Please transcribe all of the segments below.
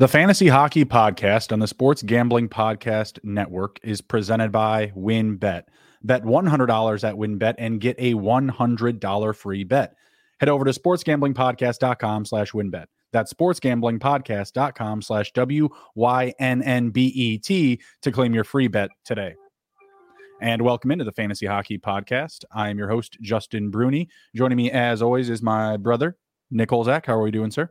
The Fantasy Hockey Podcast on the Sports Gambling Podcast Network is presented by WynnBET. Bet $100 at WynnBET and get a $100 free bet. Head over to sportsgamblingpodcast.com slash wynnbet. That's sportsgamblingpodcast.com slash W-Y-N-N-B-E-T to claim your free bet today. And welcome into the Fantasy Hockey Podcast. I am your host, Justin Bruni. Joining me, as always, is my brother, Nick Olzak. How are we doing, sir?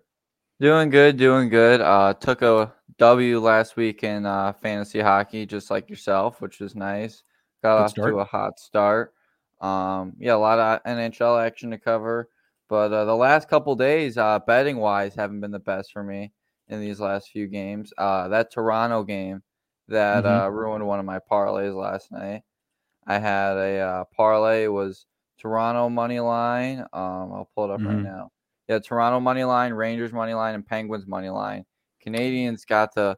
Doing good, doing good. Uh, took a W last week in uh, fantasy hockey, just like yourself, which was nice. Got Good off start. to a hot start. Um, yeah, a lot of NHL action to cover, but uh, the last couple days, uh, betting wise, haven't been the best for me in these last few games. Uh, that Toronto game that Mhm. uh, ruined one of my parlays last night. I had a uh, parlay it was Toronto money line. Um, I'll pull it up right Mhm. now. Yeah, Toronto money line, Rangers money line, and Penguins money line. Canadiens got the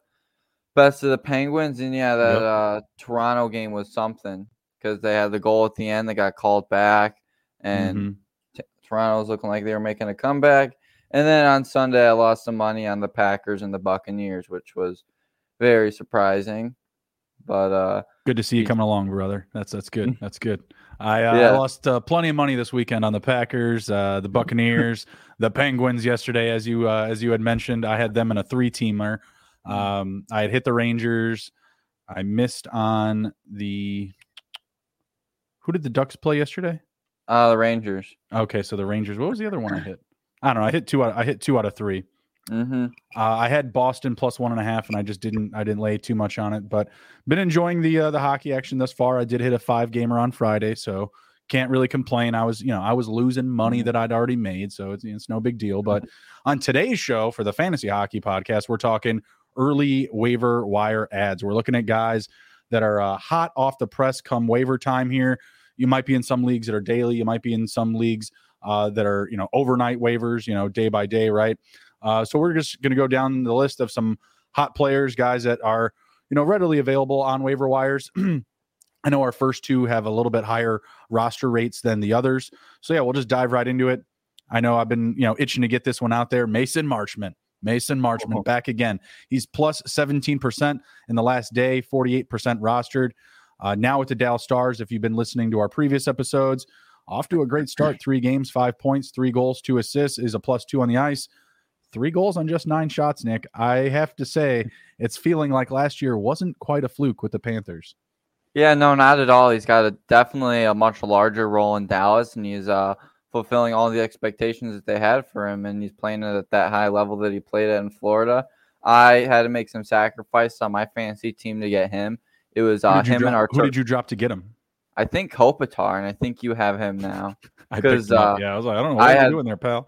best of the Penguins, and yeah, that Yep. uh, Toronto game was something because they had the goal at the end. They got called back, and Mhm. t- Toronto was looking like they were making a comeback. And then on Sunday, I lost some money on the Packers and the Buccaneers, which was very surprising. But uh, Good to see you coming along, brother. That's that's good. That's good. I, uh, I lost uh, plenty of money this weekend on the Packers, uh, the Buccaneers, the Penguins yesterday, as you uh, as you had mentioned. I had them in a three teamer. Um, I had hit the Rangers. I missed on the. Who did the Ducks play yesterday? uh, the Rangers. Okay, so the Rangers. What was the other one I hit? I don't know. I hit two out. I hit two out of three. Hmm Uh, I had Boston plus one and a half, and I just didn't. I didn't lay too much on it, but been enjoying the uh, the hockey action thus far. I did hit a five gamer on Friday, so can't really complain. I was, you know, I was losing money Mhm. that I'd already made, so it's it's no big deal. But on today's show for the Fantasy Hockey Podcast, we're talking early waiver wire ads. We're looking at guys that are uh, hot off the press come waiver time here. You might be in some leagues that are daily. You might be in some leagues uh, that are you know overnight waivers, you know, day by day, right? Uh, so we're just going to go down the list of some hot players, guys that are you know readily available on waiver wires. I know our first two have a little bit higher roster rates than the others, so yeah, we'll just dive right into it. I know I've been you know itching to get this one out there. Mason Marchment, Mason Marchment Oh. back again. He's plus seventeen percent in the last day, forty eight percent rostered. Uh, now with the Dallas Stars, if you've been listening to our previous episodes, off to a great start. Three games, five points, three goals, two assists is a plus two on the ice three goals on just nine shots, Nick. I have to say, it's feeling like last year wasn't quite a fluke with the Panthers. Yeah, no, not at all. He's got a definitely a much larger role in Dallas, and he's uh, fulfilling all the expectations that they had for him, and he's playing it at that high level that he played at in Florida. I had to make some sacrifice on my fantasy team to get him. It was uh, him drop- and our. who did you drop to get him? I think Kopitar, and I think you have him now. I 'Cause, picked him uh, yeah, I was like, I don't know what I are you had- doing there, pal.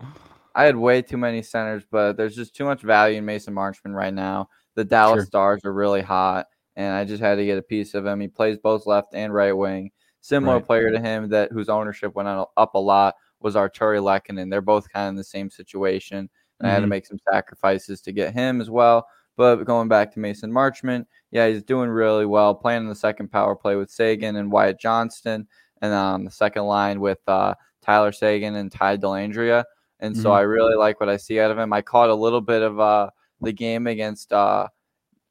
I had way too many centers, but there's just too much value in Mason Marchment right now. The Dallas Sure. Stars are really hot, and I just had to get a piece of him. He plays both left and right wing. Similar Right. player to him that whose ownership went up a lot was Artturi Lehkonen. They're both kind of in the same situation, and I had to Mhm. make some sacrifices to get him as well. But going back to Mason Marchment, yeah, he's doing really well, playing in the second power play with Seguin and Wyatt Johnston, and on the second line with uh, Tyler Seguin and Ty Dellandrea. And so Mhm. I really like what I see out of him. I caught a little bit of uh, the game against uh,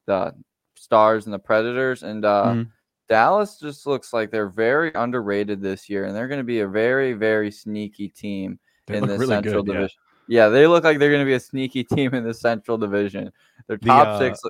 the Stars and the Predators, and uh, Mhm. Dallas just looks like they're very underrated this year, and they're going to be a very, very sneaky team They in the really Central good. Division. Yeah. they look like they're going to be a sneaky team in the Central Division. Their The, top uh, six.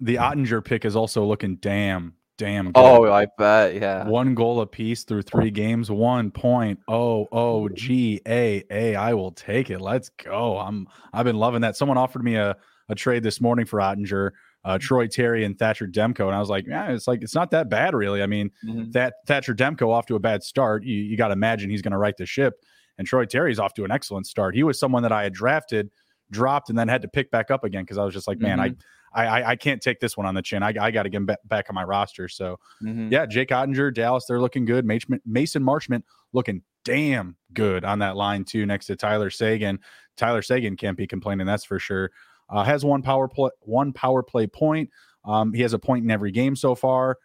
The Oettinger pick is also looking damn, damn good. Oh, I bet. Yeah. One goal apiece through three games, one point. Oh, oh, G A A. I will take it. Let's go. I'm I've been loving that. Someone offered me a, a trade this morning for Oettinger, uh, Troy Terry and Thatcher Demko. And I was like, yeah, it's like it's not that bad, really. I mean, Mhm. that Thatcher Demko off to a bad start. You you gotta imagine he's gonna right the ship. And Troy Terry's off to an excellent start. He was someone that I had drafted, dropped, and then had to pick back up again because I was just like, man, I I, I I can't take this one on the chin. I, I got to get him ba- back on my roster. So Mhm. yeah, Jake Oettinger, Dallas, they're looking good. Mason Marchment looking damn good on that line too, next to Tyler Seguin. Tyler Seguin can't be complaining, that's for sure. Uh, has one power play, one power play point. Um, he has a point in every game so far.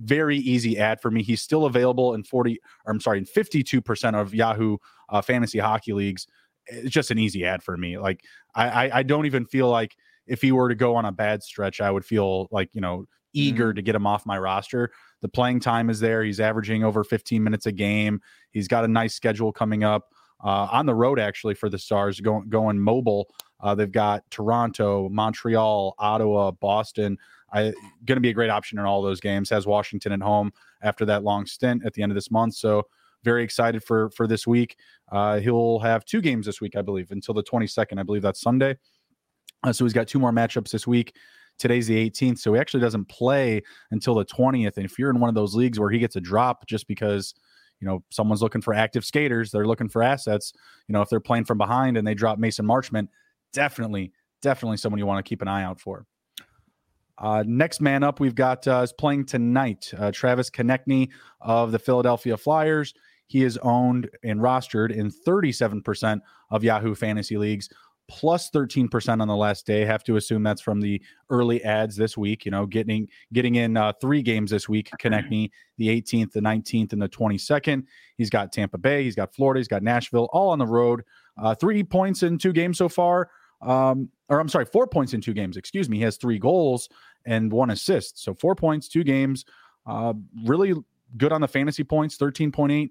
Very easy ad for me. He's still available in 40, or I'm sorry, in 52% of Yahoo uh, fantasy hockey leagues. It's just an easy ad for me. Like I, I, I don't even feel like if he were to go on a bad stretch, I would feel like, you know, eager mm-hmm. to get him off my roster. The playing time is there. He's averaging over 15 minutes a game. He's got a nice schedule coming up uh, on the road, actually, for the Stars, going, going mobile. Uh, they've got Toronto, Montreal, Ottawa, Boston. I Going to be a great option in all those games. Has Washington at home after that long stint at the end of this month. So very excited for for this week. Uh, he'll have two games this week, I believe, until the 22nd. I believe that's Sunday. Uh, so he's got two more matchups this week. Today's the 18th, so he actually doesn't play until the 20th. And if you're in one of those leagues where he gets a drop just because you know someone's looking for active skaters, they're looking for assets. You know, if they're playing from behind and they drop Mason Marchment, definitely, definitely someone you want to keep an eye out for. Uh, next man up, we've got uh, is playing tonight. Uh, Travis Konecny of the Philadelphia Flyers. He is owned and rostered in 37% of Yahoo fantasy leagues, plus 13% on the last day. Have to assume that's from the early ads this week. You know, getting getting in uh, three games this week. Konecny, the 18th, the 19th, and the 22nd. He's got Tampa Bay, he's got Florida, he's got Nashville, all on the road. Uh, three points in two games so far. Um, or I'm sorry, four points in two games. Excuse me. He has three goals and one assist. So four points, two games. Uh, really good on the fantasy points, 13.8,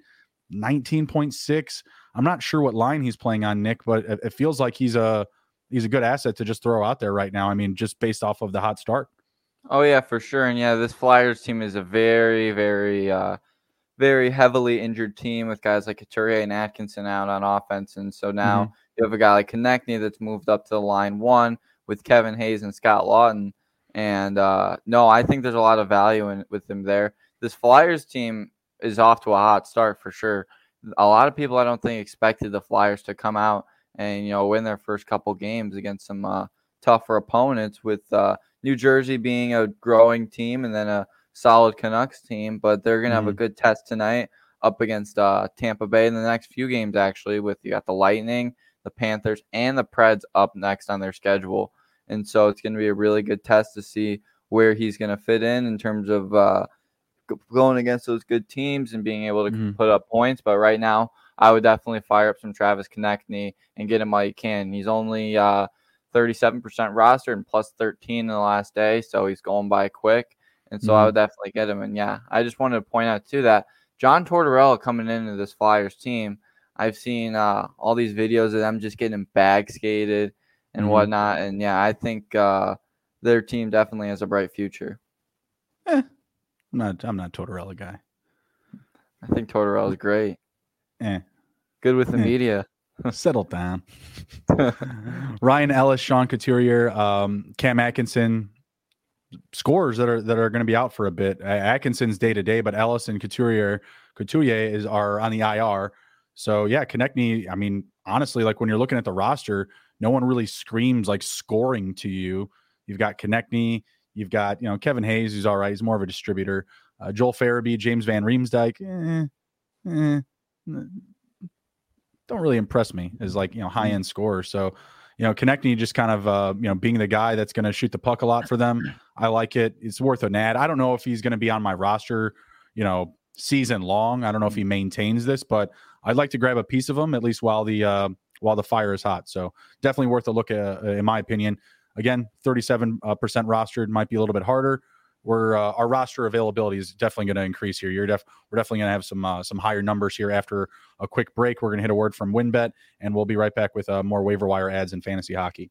19.6. I'm not sure what line he's playing on, Nick, but it, it feels like he's a he's a good asset to just throw out there right now. I mean, just based off of the hot start. Oh yeah, for sure. And yeah, this Flyers team is a very, very uh very heavily injured team with guys like Couturier and Atkinson out on offense. And so now mm-hmm. you have a guy like Konecny that's moved up to the line one with Kevin Hayes and Scott Laughton. And uh, no, I think there's a lot of value in with him there. This Flyers team is off to a hot start for sure. A lot of people I don't think expected the Flyers to come out and you know win their first couple games against some uh, tougher opponents. With uh, New Jersey being a growing team and then a solid Canucks team, but they're gonna mm-hmm. have a mm-hmm. good test tonight up against uh, Tampa Bay in the next few games. Actually, with you got the Lightning, the Panthers, and the Preds up next on their schedule. And so it's going to be a really good test to see where he's going to fit in in terms of uh, going against those good teams and being able to mm-hmm. put up points. But right now, I would definitely fire up some Travis Konecny and get him while you can. He's only uh, 37% roster and plus 13 in the last day, so he's going by quick. And so mm-hmm. I would definitely get him. And yeah, I just wanted to point out too that John Tortorella coming into this Flyers team, I've seen uh, all these videos of them just getting bag skated and mm-hmm. whatnot. And yeah, I think uh, their team definitely has a bright future. Eh, I'm not. I'm not Tortorella guy. I think Tortorella is great. Eh. Good with the eh. media. Settle down. Ryan Ellis, Sean Couturier, um, Cam Atkinson, scores that are that are going to be out for a bit. Atkinson's day to day, but Ellis and Couturier, Couturier is are on the IR. So yeah, Konecny. I mean, honestly, like when you're looking at the roster, no one really screams like scoring to you. You've got Konecny, you've got you know Kevin Hayes, who's all right. He's more of a distributor. Uh, Joel Farabee, James Van Riemsdyk, eh, eh, don't really impress me as like you know high end scorer. So you know, Konecny just kind of uh, you know being the guy that's going to shoot the puck a lot for them. I like it. It's worth an ad. I don't know if he's going to be on my roster, you know, season long. I don't know if he maintains this, but I'd like to grab a piece of him at least while the uh, while the fire is hot. So definitely worth a look at, uh, in my opinion. Again, 37% uh, rostered might be a little bit harder. We're uh, our roster availability is definitely going to increase here. You're def- we're definitely going to have some uh, some higher numbers here after a quick break. We're going to hit a word from WynnBET, and we'll be right back with uh, more waiver wire ads in fantasy hockey.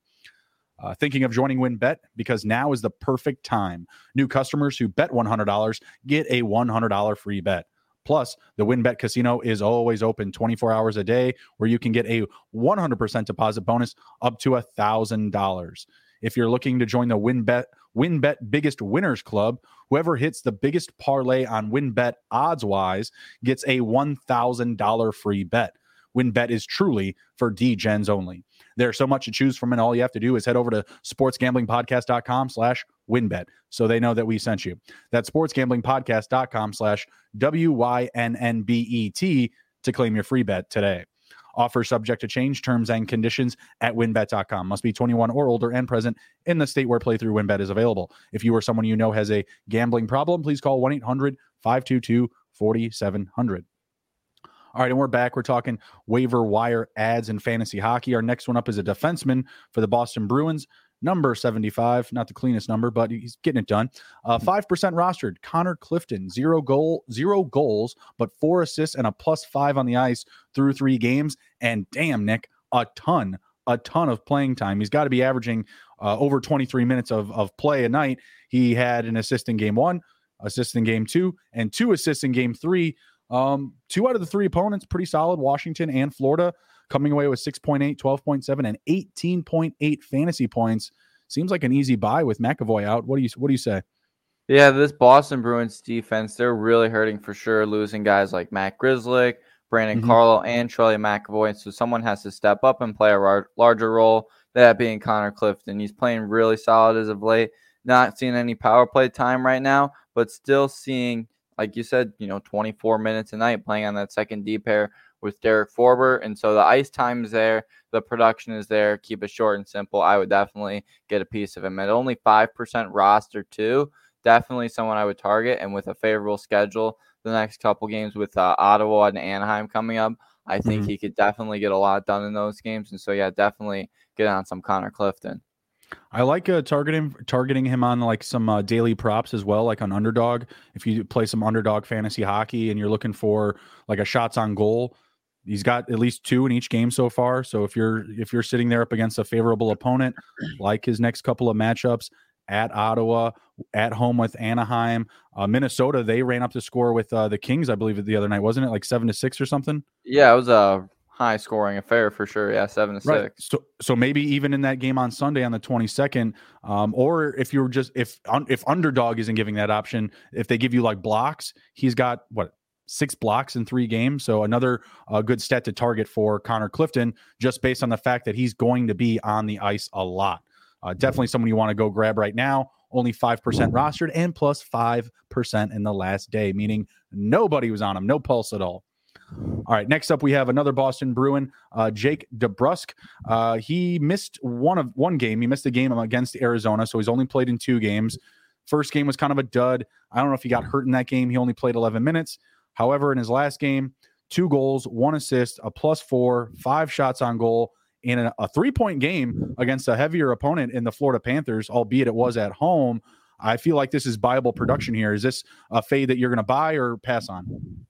Uh, thinking of joining WynnBET because now is the perfect time. New customers who bet $100 get a $100 free bet. Plus, the WynnBET Casino is always open 24 hours a day where you can get a 100% deposit bonus up to $1,000. If you're looking to join the WynnBET WynnBET Biggest Winners Club, whoever hits the biggest parlay on WynnBET odds wise gets a $1,000 free bet. WynnBET is truly for DGens only. There's so much to choose from, and all you have to do is head over to sportsgamblingpodcast.com slash wynnbet so they know that we sent you. That's sportsgamblingpodcast.com slash W-Y-N-N-B-E-T to claim your free bet today. Offer subject to change, terms and conditions at wynnbet.com. Must be 21 or older and present in the state where playthrough wynnbet is available. If you or someone you know has a gambling problem, please call 1 800 522 4700. All right, and we're back. We're talking waiver wire ads in fantasy hockey. Our next one up is a defenseman for the Boston Bruins, number 75. Not the cleanest number, but he's getting it done. Uh, 5% rostered. Connor Clifton, zero goal, zero goals, but four assists and a plus five on the ice through three games. And damn, Nick, a ton, a ton of playing time. He's got to be averaging uh, over 23 minutes of, of play a night. He had an assist in game one, assist in game two, and two assists in game three. Um, two out of the three opponents, pretty solid. Washington and Florida coming away with 6.8, 12.7, and 18.8 fantasy points. Seems like an easy buy with McAvoy out. What do you what do you say? Yeah, this Boston Bruins defense, they're really hurting for sure, losing guys like Matt Grzelcyk, Brandon mm-hmm. Carlo, and Charlie McAvoy. So someone has to step up and play a rar- larger role, that being Connor Clifton. He's playing really solid as of late. Not seeing any power play time right now, but still seeing, like you said, you know, 24 minutes a night playing on that second D pair with Derek Forbort. And so the ice time is there, the production is there. Keep it short and simple. I would definitely get a piece of him at only 5% roster, too. Definitely someone I would target. And with a favorable schedule, the next couple games with uh, Ottawa and Anaheim coming up, I think mm-hmm. he could definitely get a lot done in those games. And so, yeah, definitely get on some Connor Clifton. I like uh, targeting targeting him on like some uh, daily props as well, like on underdog. If you play some underdog fantasy hockey and you're looking for like a shots on goal, he's got at least two in each game so far. So if you're if you're sitting there up against a favorable opponent, like his next couple of matchups at Ottawa, at home with Anaheim, uh, Minnesota, they ran up to score with uh, the Kings, I believe, the other night, wasn't it? Like seven to six or something. Yeah, it was a high scoring affair for sure. Yeah, seven to right. six. So so maybe even in that game on Sunday on the twenty second, um, or if you're just if if underdog isn't giving that option, if they give you like blocks, he's got what six blocks in three games. So another uh, good stat to target for Connor Clifton, just based on the fact that he's going to be on the ice a lot. Uh, definitely someone you want to go grab right now. Only 5% rostered and plus 5% in the last day, meaning nobody was on him, no pulse at all. All right, next up we have another Boston Bruin, uh, Jake DeBrusk. Uh, he missed one of one game. He missed a game against Arizona, so he's only played in two games. First game was kind of a dud. I don't know if he got hurt in that game. He only played 11 minutes. However, in his last game, two goals, one assist, a plus four, five shots on goal, in a, a three point game against a heavier opponent in the Florida Panthers, albeit it was at home. I feel like this is viable production here. Is this a fade that you're going to buy or pass on?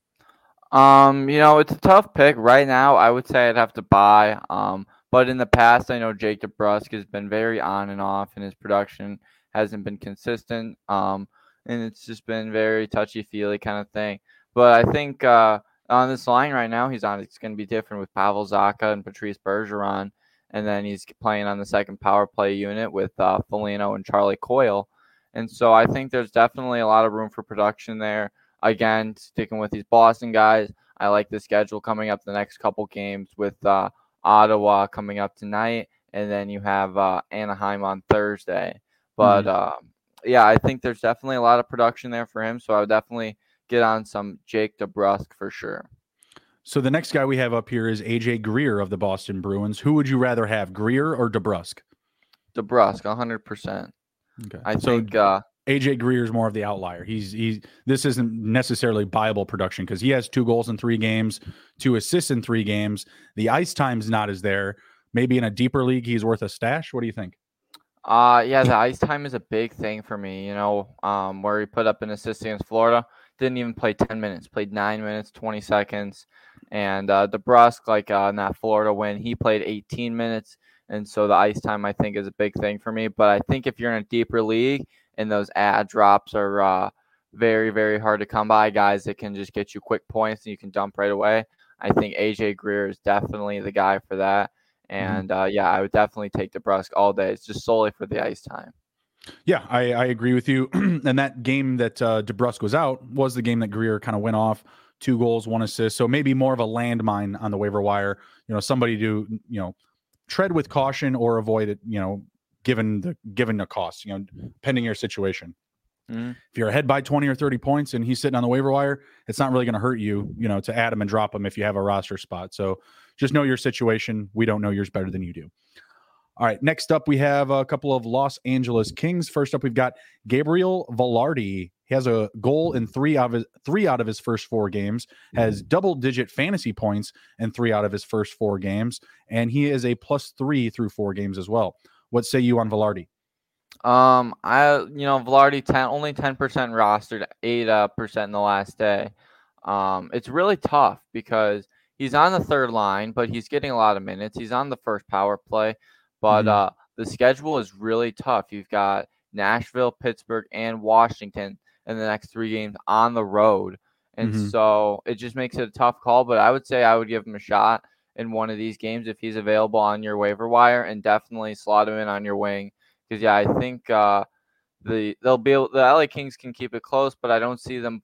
Um, you know, it's a tough pick right now. I would say I'd have to buy. Um, but in the past, I know Jake DeBrusk has been very on and off, and his production hasn't been consistent. Um, and it's just been very touchy feely kind of thing. But I think uh, on this line right now, he's on. It's going to be different with Pavel Zacha and Patrice Bergeron, and then he's playing on the second power play unit with uh, Foligno and Charlie Coyle. And so I think there's definitely a lot of room for production there. Again, sticking with these Boston guys, I like the schedule coming up the next couple games with uh, Ottawa coming up tonight, and then you have uh, Anaheim on Thursday. But mm-hmm. yeah, I think there's definitely a lot of production there for him. So I would definitely get on some Jake DeBrusk for sure. So the next guy we have up here is AJ Greer of the Boston Bruins. Who would you rather have, Greer or DeBrusk? DeBrusk, hundred percent. Okay, I so think uh, AJ Greer is more of the outlier. He's he's this isn't necessarily viable production because he has two goals in three games, two assists in three games. The ice time's not as there. Maybe in a deeper league, he's worth a stash. What do you think? Uh yeah, the ice time is a big thing for me. You know, um, where he put up an assist against Florida didn't even play 10 minutes, played nine minutes, 20 seconds. And uh, DeBrusk, like uh, in that Florida win, he played 18 minutes. And so the ice time, I think, is a big thing for me. But I think if you're in a deeper league and those ad drops are uh, very, very hard to come by, guys that can just get you quick points and you can dump right away, I think AJ Greer is definitely the guy for that. Mm-hmm. And uh, yeah, I would definitely take DeBrusk all day. It's just solely for the ice time. Yeah, I, I agree with you. and that game that uh, DeBrusk was out was the game that Greer kind of went off two goals, one assist. So maybe more of a landmine on the waiver wire. You know, somebody to you know tread with caution or avoid it. You know, given the given the cost. You know, pending your situation. Mm-hmm. If you're ahead by 20 or 30 points and he's sitting on the waiver wire, it's not really going to hurt you, you know, to add him and drop him if you have a roster spot. So just know your situation. We don't know yours better than you do. All right, next up we have a couple of Los Angeles Kings. First up, we've got Gabriel Vilardi. He has a goal in three out of his three out of his first four games, has mm-hmm. double digit fantasy points in three out of his first four games, and he is a plus three through four games as well. What say you on Vilardi? Um, I you know Vilardi ten only ten percent rostered, eight uh, percent in the last day. Um, it's really tough because he's on the third line, but he's getting a lot of minutes. He's on the first power play, but mm-hmm. uh, the schedule is really tough. You've got Nashville, Pittsburgh, and Washington in the next three games on the road. And mm-hmm. so it just makes it a tough call. But I would say I would give him a shot in one of these games if he's available on your waiver wire and definitely slot him in on your wing. Because, yeah, I think uh, the they'll be able, the LA Kings can keep it close, but I don't see them.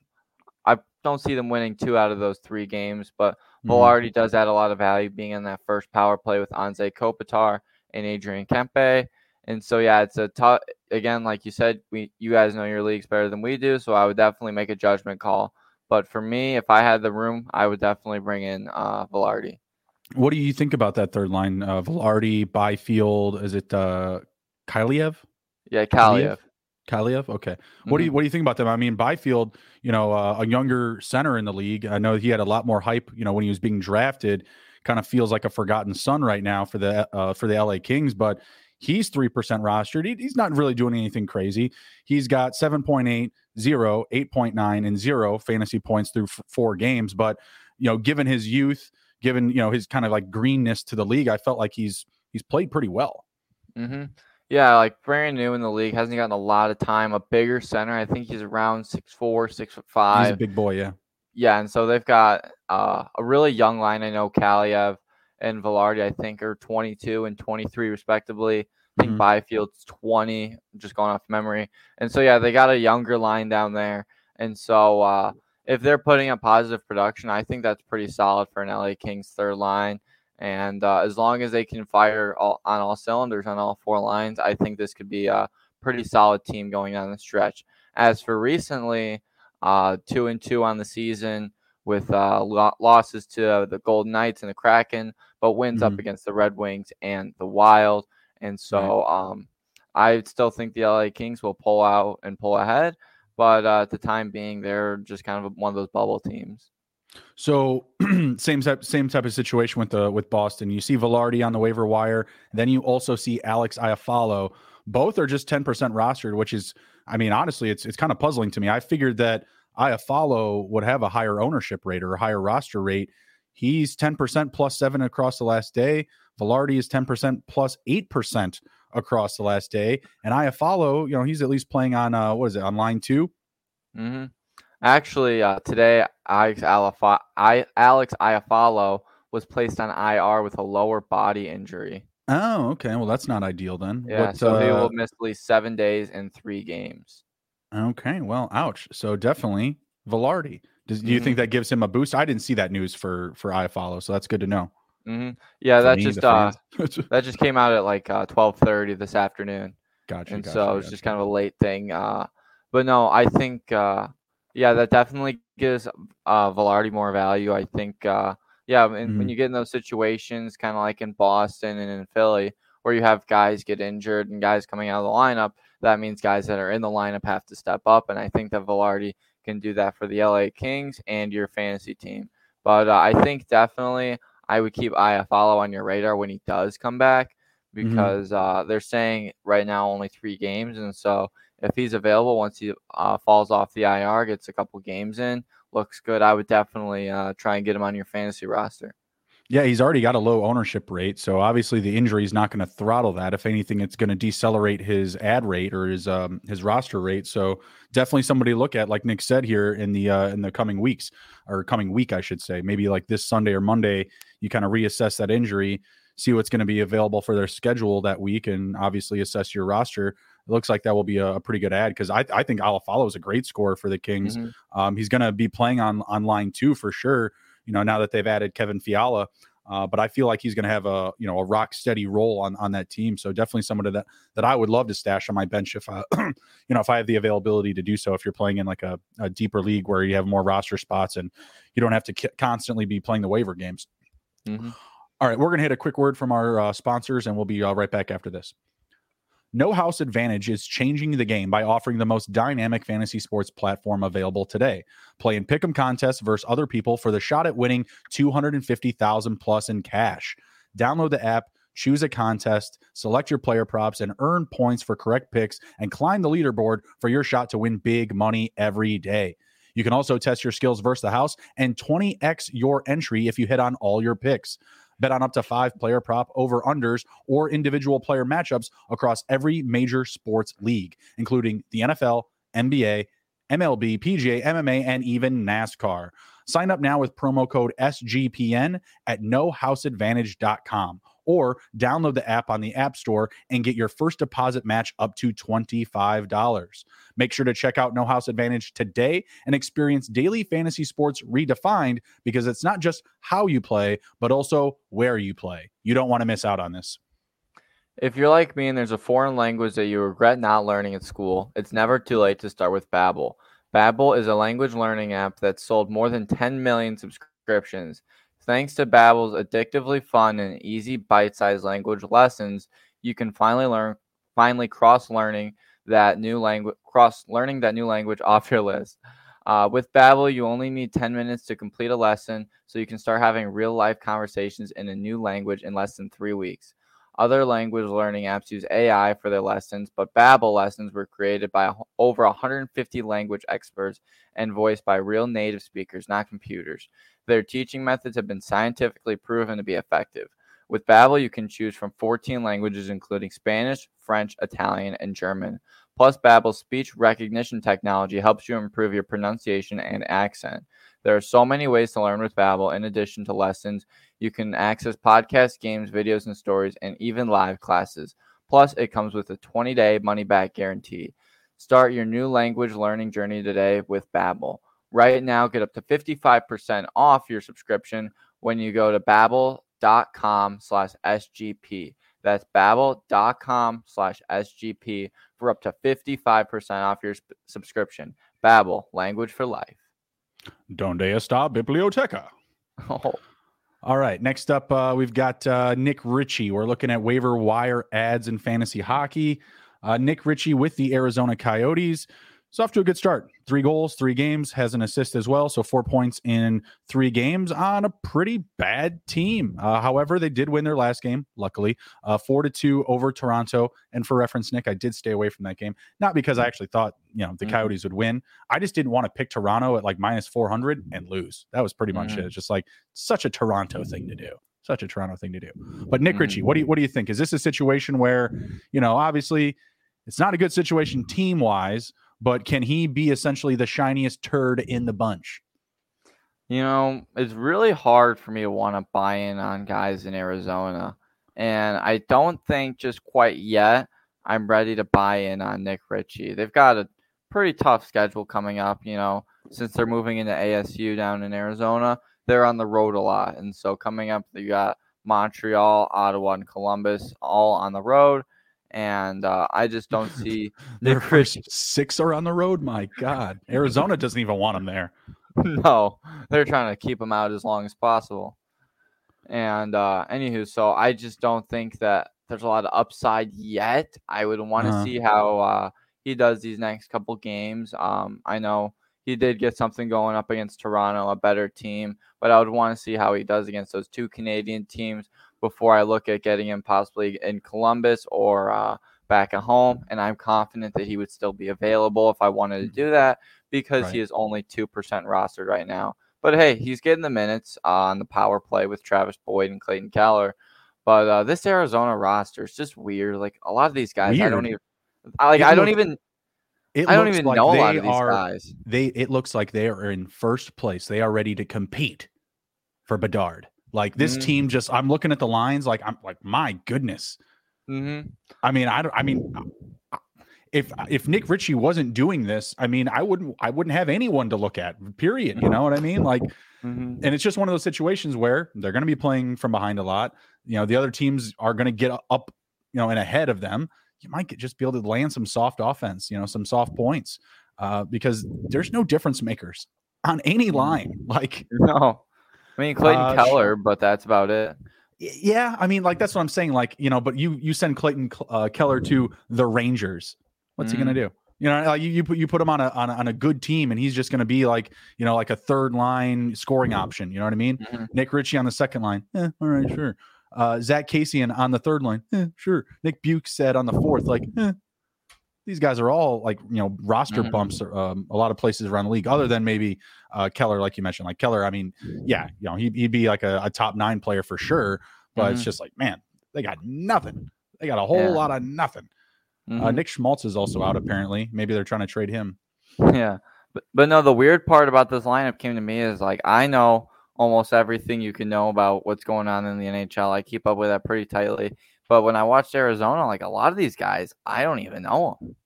I don't see them winning two out of those three games. But mm-hmm. already does add a lot of value being in that first power play with Anze Kopitar and Adrian Kempe. And so yeah, it's a tough again, like you said, we you guys know your leagues better than we do, so I would definitely make a judgment call. But for me, if I had the room, I would definitely bring in uh Vilardi. What do you think about that third line? Uh Vilardi, Byfield, is it uh Kaliyev? Yeah, Kaliyev. Kaliyev. Okay. Mm-hmm. What do you mm-hmm. what do you think about them? I mean, Byfield, you know, uh, a younger center in the league. I know he had a lot more hype, you know, when he was being drafted. Kind of feels like a forgotten son right now for the uh, for the LA Kings, but He's 3% rostered. He, he's not really doing anything crazy. He's got 7.8, 0, 8.9, and 0 fantasy points through f- four games. But, you know, given his youth, given, you know, his kind of like greenness to the league, I felt like he's he's played pretty well. Mm-hmm. Yeah, like brand new in the league, hasn't gotten a lot of time. A bigger center, I think he's around six four, six foot five. He's a big boy, yeah. Yeah, and so they've got uh, a really young line. I know Kaliyev and Vilardi, I think, are 22 and 23 respectively. I think mm-hmm. Byfield's 20, just going off memory. And so, yeah, they got a younger line down there. And so, uh, if they're putting up positive production, I think that's pretty solid for an LA Kings third line. And uh, as long as they can fire all, on all cylinders on all four lines, I think this could be a pretty solid team going down the stretch. As for recently, uh, two and two on the season with uh, losses to the Golden Knights and the Kraken, but wins mm-hmm. up against the Red Wings and the Wild. And so um, I still think the LA Kings will pull out and pull ahead. But uh, at the time being, they're just kind of one of those bubble teams. So same type same type of situation with the with Boston. You see Vilardi on the waiver wire, then you also see Alex Iafallo. Both are just 10% rostered, which is I mean, honestly, it's it's kind of puzzling to me. I figured that Iafallo would have a higher ownership rate or a higher roster rate. He's 10% plus seven across the last day. Vilardi is 10% plus 8% across the last day. And Iafallo, you know, he's at least playing on, uh, what is it, on line 2 Mm-hmm. Actually, uh, today, Alex, Alafa- I, Alex Iafallo was placed on IR with a lower body injury. Oh, okay. Well, that's not ideal then. Yeah, what, so uh, he will miss at least seven days and three games. Okay, well, ouch. So definitely Vilardi. Does, do you mm-hmm. think that gives him a boost? I didn't see that news for for Iafallo, so that's good to know. Mm-hmm. Yeah, that me, just uh, that just came out at like uh, twelve thirty this afternoon. Gotcha. And gotcha, so it's just kind of a late thing. Uh, but no, I think uh, yeah, that definitely gives uh, Vilardi more value. I think uh, yeah, and mm-hmm. when you get in those situations, kind of like in Boston and in Philly, where you have guys get injured and guys coming out of the lineup, that means guys that are in the lineup have to step up. And I think that Vilardi can do that for the LA Kings and your fantasy team. But uh, I think definitely I would keep Iafallo on your radar when he does come back mm-hmm. because mm-hmm. uh, they're saying right now only three games, and so if he's available once he uh, falls off the IR, gets a couple games in, looks good, I would definitely uh, try and get him on your fantasy roster. Yeah, he's already got a low ownership rate, so obviously the injury is not going to throttle that. If anything, it's going to decelerate his ad rate or his um, his roster rate. So definitely somebody to look at, like Nick said here in the uh, in the coming weeks or coming week, I should say, maybe like this Sunday or Monday, you kind of reassess that injury, see what's going to be available for their schedule that week, and obviously assess your roster. It looks like that will be a, a pretty good ad because I, I think Iafallo is a great scorer for the Kings. Mm-hmm. Um, he's going to be playing on on line two for sure you know, now that they've added Kevin Fiala. Uh, but I feel like he's going to have a you know a rock steady role on on that team. So definitely someone that that I would love to stash on my bench if I you know if I have the availability to do so. If you're playing in like a, a deeper league where you have more roster spots and you don't have to k- constantly be playing the waiver games. Mm-hmm. All right, we're going to hit a quick word from our uh, sponsors, and we'll be uh, right back after this. No House Advantage is changing the game by offering the most dynamic fantasy sports platform available today. Play in pick'em contests versus other people for the shot at winning 250,000 plus in cash. Download the app choose a contest, select your player props, and earn points for correct picks and climb the leaderboard for your shot to win big money every day. You can also test your skills versus the house and 20x your entry if you hit on all your picks. Bet on up to five player prop over unders or individual player matchups across every major sports league, including the NFL, NBA, MLB, PGA, MMA, and even NASCAR. Sign up now with promo code SGPN at nohouseadvantage.com or download the app on the App Store and get your first deposit match up to $25. Make sure to check out No House Advantage today and experience daily fantasy sports redefined because it's not just how you play, but also where you play. You don't want to miss out on this. If you're like me and there's a foreign language that you regret not learning at school, it's never too late to start with Babbel. Babbel is a language learning app that's sold more than 10 million subscriptions. Thanks to Babbel's addictively fun and easy bite-sized language lessons, you can finally learn finally cross learning that new language cross learning that new language off your list. Uh, with Babbel, you only need 10 minutes to complete a lesson, so you can start having real life conversations in a new language in less than three weeks. Other language learning apps use AI for their lessons, but Babbel lessons were created by over 150 language experts and voiced by real native speakers, not computers. Their teaching methods have been scientifically proven to be effective. With Babbel, you can choose from 14 languages including Spanish, French, Italian, and German. Plus, Babbel's speech recognition technology helps you improve your pronunciation and accent. There are so many ways to learn with Babbel. In addition to lessons, you can access podcasts, games, videos, and stories, and even live classes. Plus, it comes with a 20-day money-back guarantee. Start your new language learning journey today with Babbel. Right now, get up to 55% off your subscription when you go to babbel.com slash SGP. That's babbel.com slash SGP for up to 55% off your sp- subscription. Babbel, language for life. Donde está biblioteca? Oh. All right. Next up, uh, we've got uh, Nick Ritchie. We're looking at waiver wire ads in fantasy hockey. Uh, Nick Ritchie with the Arizona Coyotes. It's off to a good start. Three goals, three games, has an assist as well. So four points in three games on a pretty bad team. Uh, however, they did win their last game, luckily, uh, four to two over Toronto. And for reference, Nick, I did stay away from that game, not because I actually thought you know the Mhm. Coyotes would win. I just didn't want to pick Toronto at like minus four hundred and lose. That was pretty much Mhm. it. It's just like such a Toronto thing to do. Such a Toronto thing to do. But Nick Ritchie, what do you what do you think? Is this a situation where, you know, obviously it's not a good situation team wise, but can he be essentially the shiniest turd in the bunch? You know, it's really hard for me to want to buy in on guys in Arizona. And I don't think just quite yet I'm ready to buy in on Nick Ritchie. They've got a pretty tough schedule coming up, you know, since they're moving into ASU down in Arizona. They're on the road a lot. And so coming up, you got Montreal, Ottawa, and Columbus all on the road. And uh, I just don't see Their Nick first six are on the road. My God, Arizona doesn't even want him there. no, they're trying to keep him out as long as possible. And uh anywho, so I just don't think that there's a lot of upside yet. I would want to Uh-huh. see how uh he does these next couple games. Um I know he did get something going up against Toronto, a better team, but I would want to see how he does against those two Canadian teams before I look at getting him possibly in Columbus or uh back at home. And I'm confident that he would still be available if I wanted to do that because he is only 2% rostered right now. But hey, he's getting the minutes on the power play with Travis Boyd and Clayton Keller. But uh, this Arizona roster is just weird. Like a lot of these guys, I don't even I- like. It I don't even. It I don't even like know a lot of these are- guys. They it looks like they are in first place. They are ready to compete for Bedard. Like this Mhm. team, just I'm looking at the lines. Like I'm like, my goodness. hmm I mean, I don't. I mean, if if Nick Ritchie wasn't doing this, I mean, I wouldn't. I wouldn't have anyone to look at. Period. You know what I mean? Like, hmm and it's just one of those situations where they're going to be playing from behind a lot. You know, the other teams are going to get up, you know, and ahead of them. You might get, just be able to land some soft offense. You know, some soft points, uh, because there's no difference makers on any line. Like, No, I mean Clayton Uh, Keller, but that's about it. Yeah, I mean, like that's what I'm saying. Like, you know, but you you send Clayton uh, Keller to the Rangers. What's he gonna do? You know, like you you put you put him on a, on a on a good team, and he's just gonna be like you know like a third line scoring option. You know what I mean? Mhm. Nick Ritchie on the second line. Eh, all right, sure. Uh, Zack Kassian on the third line, eh, sure. Nick Bjugstad on the fourth, like, eh, these guys are all like you know roster Mhm. bumps. Um, a lot of places around the league, other than maybe uh, Keller, like you mentioned. Like Keller, I mean, yeah, you know, he'd, he'd be like a, a top nine player for sure. But it's Mhm. just like, man, they got nothing. They got a whole Yeah. lot of nothing. Uh, Mhm. Nick Schmaltz is also out apparently. Maybe they're trying to trade him. Yeah. But but no, the weird part about this lineup came to me is like I know almost everything you can know about what's going on in the NHL. I keep up with that pretty tightly. But when I watched Arizona, like a lot of these guys, I don't even know them.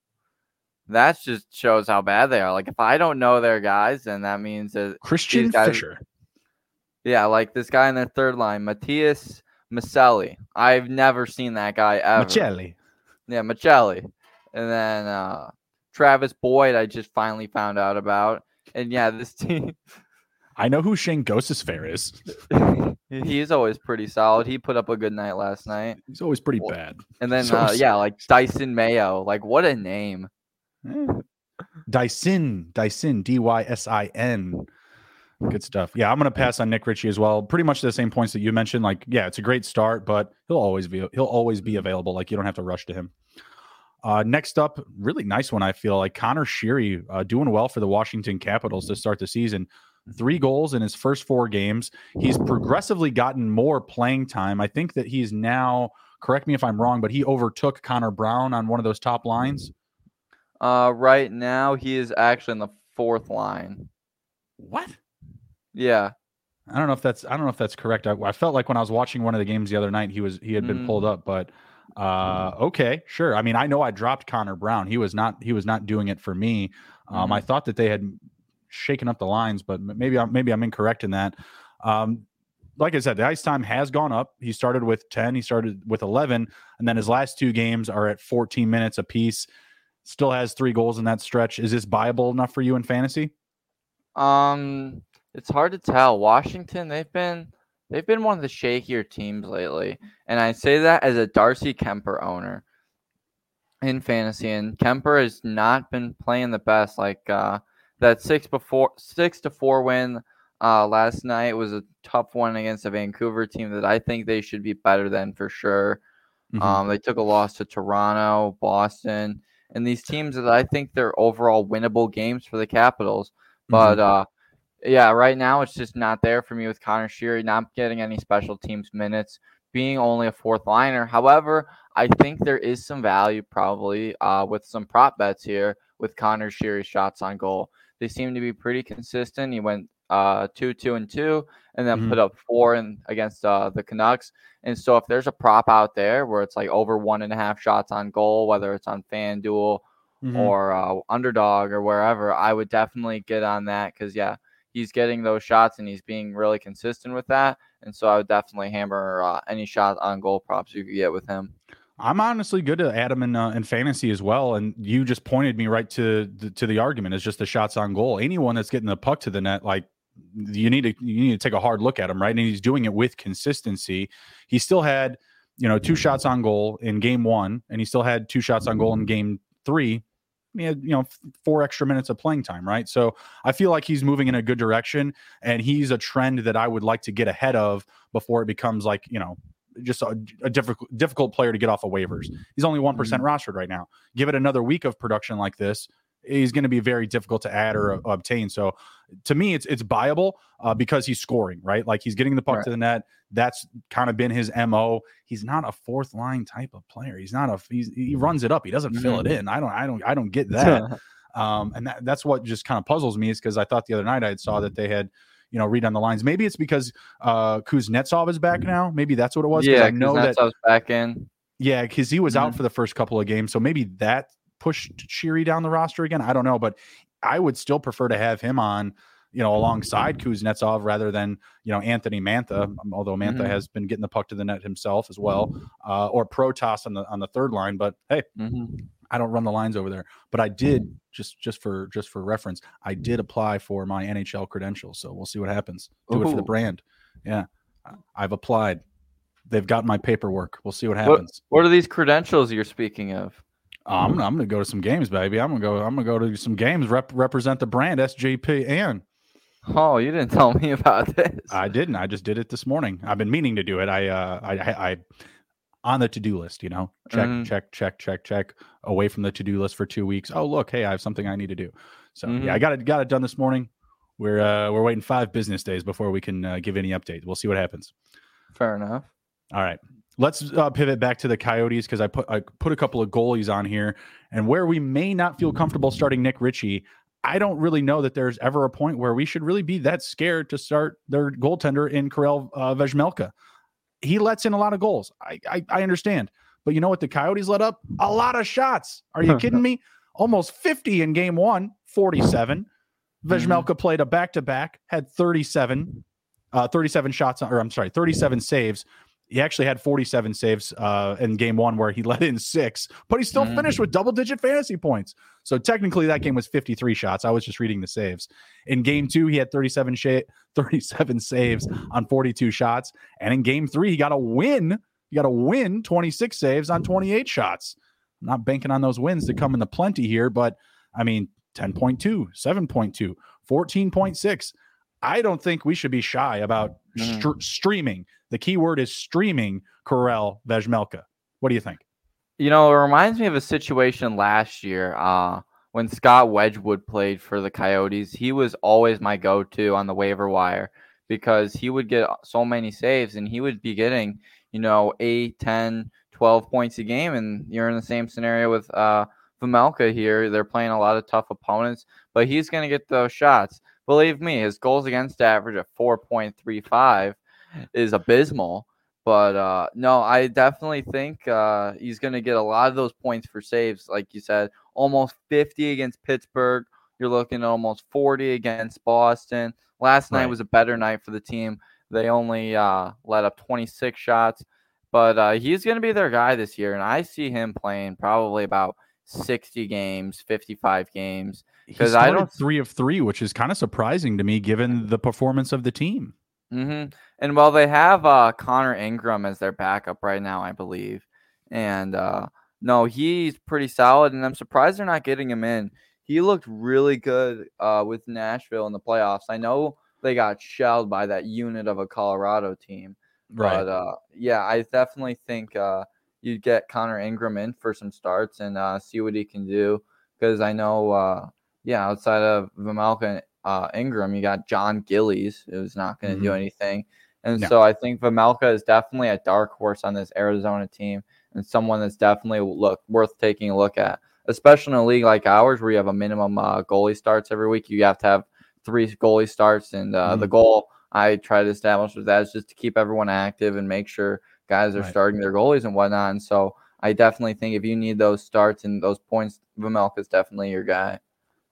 That just shows how bad they are. Like if I don't know their guys, then that means that Christian guys- Fisher. yeah, like this guy in their third line, Matias Maccelli. I've never seen that guy ever. Maccelli. Yeah, Maccelli. And then uh Travis Boyd, I just finally found out about. And yeah, this team I know who Shane Fair is. he's always pretty solid. He put up a good night last night. He's always pretty bad. And then So uh, yeah, like Dysin Mayo. Like what a name. Eh. Dysin, Dysin, D Y S I N. Good stuff. Yeah, I'm gonna pass on Nick Ritchie as well. Pretty much the same points that you mentioned. Like, yeah, it's a great start, but he'll always be he'll always be available. Like, you don't have to rush to him. Uh, next up, really nice one. I feel like Connor Sheary uh, doing well for the Washington Capitals to start the season. Three goals in his first four games. He's progressively gotten more playing time. I think that he's now. Correct me if I'm wrong, but he overtook Connor Brown on one of those top lines. Uh right now he is actually in the fourth line. What? Yeah. I don't know if that's I don't know if that's correct. I, I felt like when I was watching one of the games the other night, he was he had been Mm. pulled up, but uh okay, sure. I mean, I know I dropped Connor Brown. He was not he was not doing it for me. Um, Mhm. I thought that they had shaken up the lines, but maybe I'm maybe I'm incorrect in that. Um, like I said, the ice time has gone up. He started with 10, he started with 11, and then his last two games are at 14 minutes apiece. Still has three goals in that stretch. Is this viable enough for you in fantasy? Um, it's hard to tell. Washington, they've been they've been one of the shakier teams lately, and I say that as a Darcy Kuemper owner in fantasy. And Kuemper has not been playing the best. Like uh, that six before six to four win uh, last night was a tough one against a Vancouver team that I think they should be better than for sure. Mhm. Um, they took a loss to Toronto, Boston, and these teams that I think they're overall winnable games for the Capitals. But uh, yeah, right now it's just not there for me with Connor Sheary not getting any special teams minutes, being only a fourth liner. However, I think there is some value probably uh, with some prop bets here with Connor Sheary's shots on goal. They seem to be pretty consistent. He went uh, two, two, and two, and then Mhm. put up four and against uh, the Canucks. And so if there's a prop out there where it's like over one and a half shots on goal, whether it's on FanDuel Mhm. or uh, underdog or wherever, I would definitely get on that because yeah, he's getting those shots and he's being really consistent with that. And so I would definitely hammer uh, any shot on goal props you could get with him. I'm honestly good to Adam in uh, in fantasy as well. And you just pointed me right to the, to the argument. It's just the shots on goal. Anyone that's getting the puck to the net, like you need to you need to take a hard look at him, right? And he's doing it with consistency. He still had you know two shots on goal in game one, and he still had two shots on goal in game three. He had you know four extra minutes of playing time, right? So I feel like he's moving in a good direction, and he's a trend that I would like to get ahead of before it becomes like you know just a, a difficult difficult player to get off of waivers. He's only one rostered right now. Give it another week of production like this, he's going to be very difficult to add or uh, obtain. So to me, it's it's buyable uh, because he's scoring right. Like he's getting the puck Right. to the net. That's kind of been his mo. He's not a fourth line type of player. He's not a he's, he runs it up. He doesn't fill it in. I don't I don't I don't get that. Um, and that, that's what just kind of puzzles me is because I thought the other night I saw that they had, you know, read on the lines. Maybe it's because uh, Kuznetsov is back now. Maybe that's what it was. yeah, I know that. Kuznetsov's back in. Yeah, because he was out Mhm. for the first couple of games, so maybe that pushed Sheary down the roster again. I don't know, but I would still prefer to have him on, you know, alongside Kuznetsov rather than you know Anthony Mantha. um, Although Mantha Mhm. has been getting the puck to the net himself as well, uh, or Protas on the on the third line. But hey, Mhm. I don't run the lines over there, but I did just just for just for reference, I did apply for my NHL credentials. So we'll see what happens. Do it for the brand. Yeah, I've applied. They've got my paperwork. We'll see what What- happens. What are these credentials you're speaking of? I'm gonna, I'm gonna go to some games, baby. I'm gonna go. I'm gonna go to some games. Rep, represent the brand SJP and Oh, you didn't tell me about this. I didn't. I just did it this morning. I've been meaning to do it. I uh I I, I on the to-do list, you know. Check, Mhm. check, check, check, check. Away from the to-do list for two weeks. Oh, look, hey, I have something I need to do. So yeah, I Mhm. got it got it done this morning. We're uh we're waiting five business days before we can uh, give any updates. We'll see what happens. Fair enough. All right. Let's uh, pivot back to the Coyotes because I put I put a couple of goalies on here, and where we may not feel comfortable starting Nick Ritchie, I don't really know that there's ever a point where we should really be that scared to start their goaltender in Karel uh, Vejmelka. He lets in a lot of goals. I, I I understand, but you know what the Coyotes let up? A lot of shots. Are you kidding me? Almost 50 in game one, 47. Vejmelka played a back to back, had 37, uh, 37 shots, or I'm sorry, 37 saves. He actually had 47 saves uh, in game one where he let in six, but he still Mhm. finished with double digit fantasy points. So technically, that game was 53 shots. I was just reading the saves. In game two, he had 37, sha- 37 saves on 42 shots. And in game three, he got a win. He got a win 26 saves on 28 shots. I'm not banking on those wins to come in the plenty here, but I mean, 10.2, 7.2, 14.6. I don't think we should be shy about Mm. str- streaming. The key word is streaming Karel Vejmelka. What do you think? You know, it reminds me of a situation last year uh, when Scott Wedgwood played for the Coyotes. He was always my go to on the waiver wire because he would get so many saves and he would be getting, you know, 8, 10, 12 points a game. And you're in the same scenario with uh, here. They're playing a lot of tough opponents, but he's going to get those shots. Believe me, his goals against average of 4.35 is abysmal. But uh, no, I definitely think uh, he's going to get a lot of those points for saves. Like you said, almost 50 against Pittsburgh. You're looking at almost 40 against Boston. Last night was a better night for the team. They only uh, let up 26 shots. But uh, he's going to be their guy this year. And I see him playing probably about 60 games, 55 games. Because I don't- three of three, which is kind of surprising to me given the performance of the team. hmm And while they have uh, Connor Ingram as their backup right now, I believe. And uh, no, he's pretty solid, and I'm surprised they're not getting him in. He looked really good uh, with Nashville in the playoffs. I know they got shelled by that unit of a Colorado team, but uh, yeah, I definitely think uh, you get Connor Ingram in for some starts and uh, see what he can do. Because I know, uh, yeah, outside of Vamelka and uh, Ingram, you got Jon Gillies, who's not going to do anything. And No. so I think Vamelka is definitely a dark horse on this Arizona team and someone that's definitely look worth taking a look at, especially in a league like ours where you have a minimum uh, goalie starts every week. You have to have three goalie starts, and uh, the goal I try to establish with that is just to keep everyone active and make sure guys are Right. starting their goalies and whatnot. And so I definitely think if you need those starts and those points, Vamelka is definitely your guy.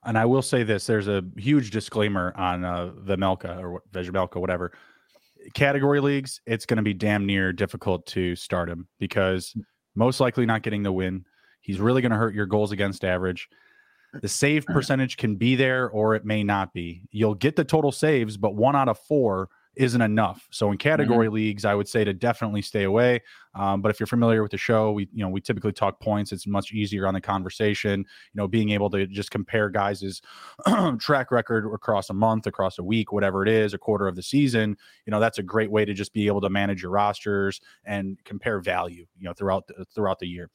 And I will say this: there's a huge disclaimer on uh, Vemelka or Vegemelka, whatever. Category leagues, it's going to be damn near difficult to start him because most likely not getting the win. He's really going to hurt your goals against average. The save percentage can be there or it may not be. You'll get the total saves, but one out of four isn't enough. So in category leagues, I would say to definitely stay away. Um, but if you're familiar with the show, we you know we typically talk points. It's much easier on the conversation. You know, being able to just compare guys' track record across a month, across a week, whatever it is, a quarter of the season. You know, that's a great way to just be able to manage your rosters and compare value. You know, throughout the, throughout the year.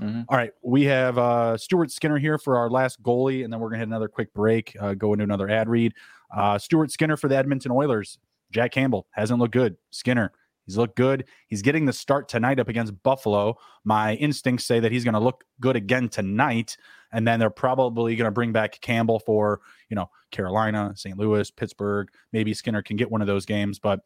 Mhm. All right, we have uh, Stuart Skinner here for our last goalie, and then we're gonna hit another quick break, uh, go into another ad read. Uh, Stuart Skinner for the Edmonton Oilers. Jack Campbell hasn't looked good. Skinner, he's looked good. He's getting the start tonight up against Buffalo. My instincts say that he's going to look good again tonight, and then they're probably going to bring back Campbell for you know Carolina, St. Louis, Pittsburgh. Maybe Skinner can get one of those games, but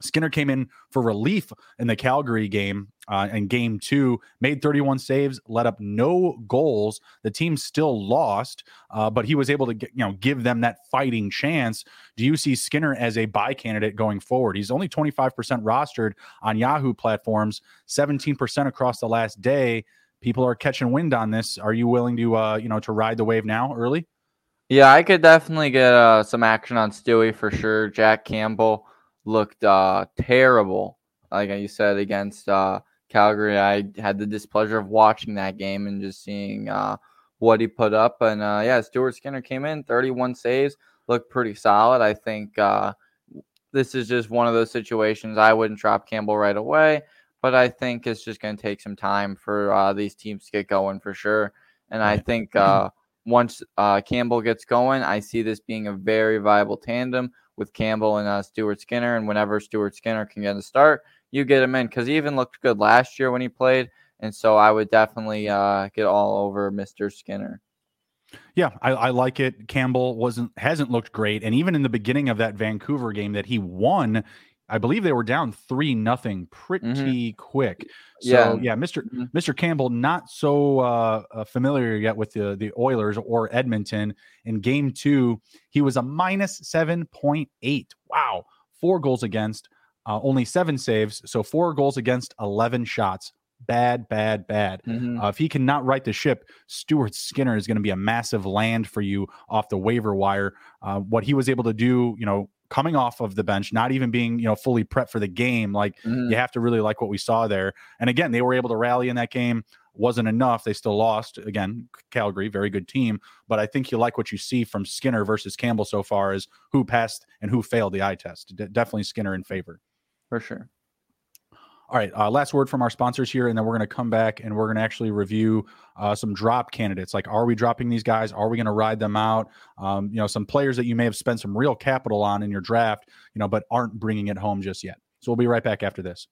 Skinner came in for relief in the Calgary game uh, in game two, made 31 saves, let up no goals. The team still lost, uh, but he was able to get, you know give them that fighting chance. Do you see Skinner as a buy candidate going forward? He's only 25% rostered on Yahoo platforms, 17% across the last day. People are catching wind on this. Are you willing to uh, you know to ride the wave now early? Yeah, I could definitely get uh, some action on Stewie for sure. Jack Campbell looked uh, terrible, like you said, against uh, Calgary. I had the displeasure of watching that game and just seeing uh, what he put up. And uh, yeah, Stuart Skinner came in, 31 saves, looked pretty solid. I think uh, this is just one of those situations I wouldn't drop Campbell right away, but I think it's just going to take some time for uh, these teams to get going for sure. And I think uh, once uh, Campbell gets going, I see this being a very viable tandem with Campbell and uh, Stuart Skinner. And whenever Stuart Skinner can get a start, you get him in because he even looked good last year when he played. And so I would definitely uh, get all over Mr. Skinner. Yeah, I, I, like it. Campbell wasn't hasn't looked great, and even in the beginning of that Vancouver game that he won, I believe they were down three nothing pretty mm-hmm. quick. So yeah, yeah mister mm-hmm. Mr. Campbell not so uh, uh, familiar yet with the the Oilers or Edmonton. In Game Two, he was a minus seven point eight. Wow, four goals against, uh, only seven saves, so four goals against, eleven shots bad, bad, bad. Mm-hmm. Uh, if he cannot right the ship, Stuart Skinner is going to be a massive land for you off the waiver wire. Uh, what he was able to do, you know, coming off of the bench, not even being, you know, fully prepped for the game, like mm-hmm. you have to really like what we saw there. And again, they were able to rally in that game. Wasn't enough. They still lost. Again, Calgary, very good team. But I think you like what you see from Skinner versus Campbell so far is who passed and who failed the eye test. D- definitely Skinner in favor. For sure. All right, uh, last word from our sponsors here, and then we're going to come back and we're going to actually review uh, some drop candidates. Like, are we dropping these guys? Are we going to ride them out? Um, you know, some players that you may have spent some real capital on in your draft, you know, but aren't bringing it home just yet. So we'll be right back after this.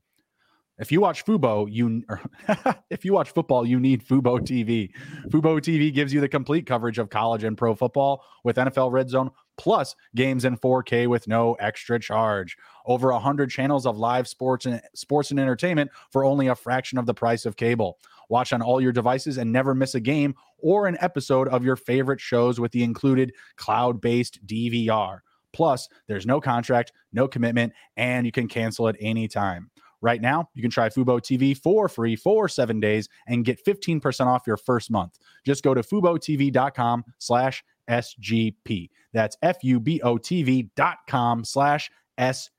If you watch Fubo, you if you watch football, you need Fubo TV. Fubo TV gives you the complete coverage of college and pro football with NFL Red Zone plus games in 4K with no extra charge. Over 100 channels of live sports and sports and entertainment for only a fraction of the price of cable. Watch on all your devices and never miss a game or an episode of your favorite shows with the included cloud-based DVR. Plus, there's no contract, no commitment, and you can cancel at any time. Right now, you can try Fubo TV for free for seven days and get 15% off your first month. Just go to FuboTV.com slash SGP. That's F-U-B-O-T-V dot com slash SGP.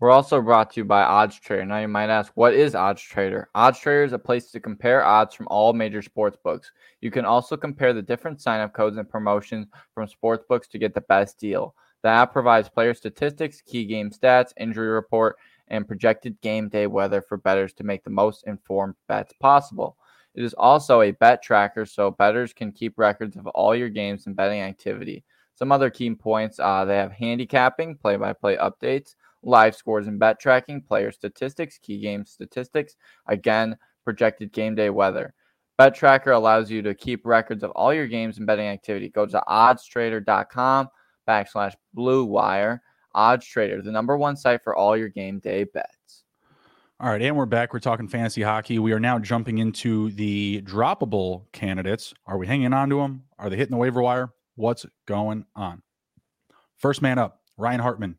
We're also brought to you by Odds Trader. Now you might ask, what is Odds Trader? Odds Trader is a place to compare odds from all major sports books. You can also compare the different sign-up codes and promotions from sports books to get the best deal. The app provides player statistics, key game stats, injury report, and projected game day weather for bettors to make the most informed bets possible. It is also a bet tracker, so bettors can keep records of all your games and betting activity. Some other key points uh, they have handicapping, play by play updates, live scores and bet tracking, player statistics, key game statistics, again, projected game day weather. Bet Tracker allows you to keep records of all your games and betting activity. Go to oddstrader.com backslash blue wire. Odds Trader, the number one site for all your game day bets. All right, and we're back. We're talking fantasy hockey. We are now jumping into the droppable candidates. Are we hanging on to them? Are they hitting the waiver wire? What's going on? First man up, Ryan Hartman.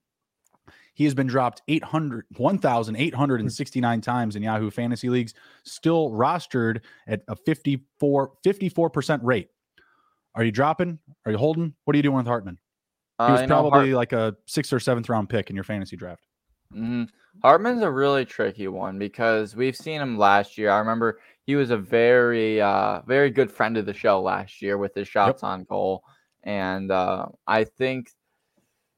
He has been dropped 800, 1,869 times in Yahoo fantasy leagues, still rostered at a 54, 54% rate. Are you dropping? Are you holding? What are you doing with Hartman? He was uh, probably Hart- like a sixth or seventh round pick in your fantasy draft. Mm-hmm. Hartman's a really tricky one because we've seen him last year. I remember he was a very, uh, very good friend of the show last year with his shots yep. on goal, and uh, I think,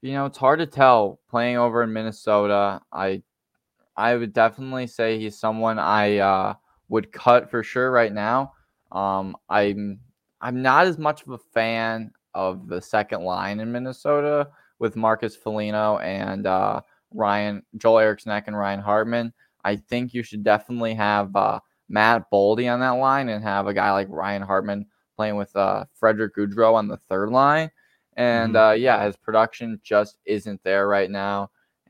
you know, it's hard to tell playing over in Minnesota. I, I would definitely say he's someone I uh, would cut for sure right now. Um, I'm, I'm not as much of a fan of the second line in Minnesota with Marcus Foligno and uh, Ryan Joel Eriksson and Ryan Hartman. I think you should definitely have uh, Matt Boldy on that line and have a guy like Ryan Hartman playing with uh, Frederick Gaudreau on the third line. And mm-hmm. uh, yeah, his production just isn't there right now.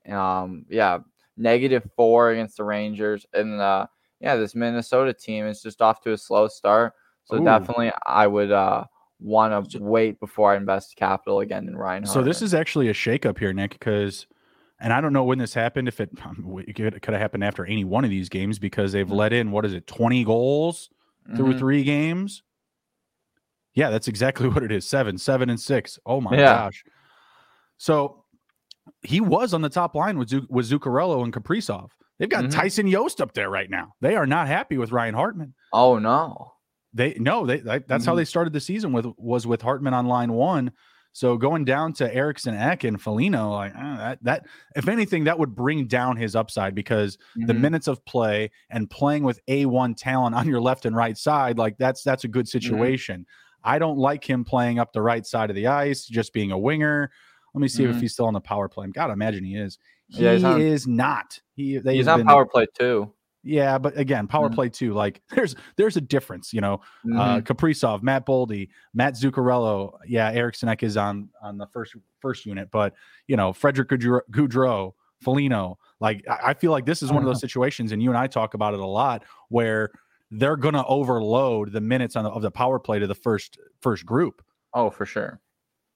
Um, yeah, negative four against the Rangers, and uh, yeah, this Minnesota team is just off to a slow start. So Ooh. definitely, I would uh, want to wait before I invest capital again in Ryan. So this is actually a shakeup here, Nick, because and I don't know when this happened. If it, it could have happened after any one of these games because they've mm-hmm. let in what is it, twenty goals through mm-hmm. three games. Yeah, that's exactly what it is. Seven, seven, and six. Oh my yeah. gosh. So he was on the top line with with Zuccarello and Kaprizov. They've got mm-hmm. Tyson Jost up there right now. They are not happy with Ryan Hartman. Oh no. They no, they that's mm-hmm. how they started the season with was with Hartman on line one. So going down to Eriksson Ek and Foligno, like uh, that, that, if anything, that would bring down his upside because mm-hmm. the minutes of play and playing with A1 talent on your left and right side, like that's that's a good mm-hmm. situation. Mm-hmm. I don't like him playing up the right side of the ice, just being a winger. Let me see mm-hmm. if he's still on the power play. God, I imagine he is. He yeah, on, is not. He he's on been, power play too. Yeah, but again, power mm-hmm. play too. Like there's there's a difference, you know. Uh, mm-hmm. Uh Kaprizov, Matt Boldy, Matt Zuccarello. Yeah, Eriksson Ek is on on the first first unit, but you know, Frederick Gaudreau, Foligno. Like I feel like this is one of those situations, and you and I talk about it a lot, where they're gonna overload the minutes on the, of the power play to the first first group. Oh, for sure.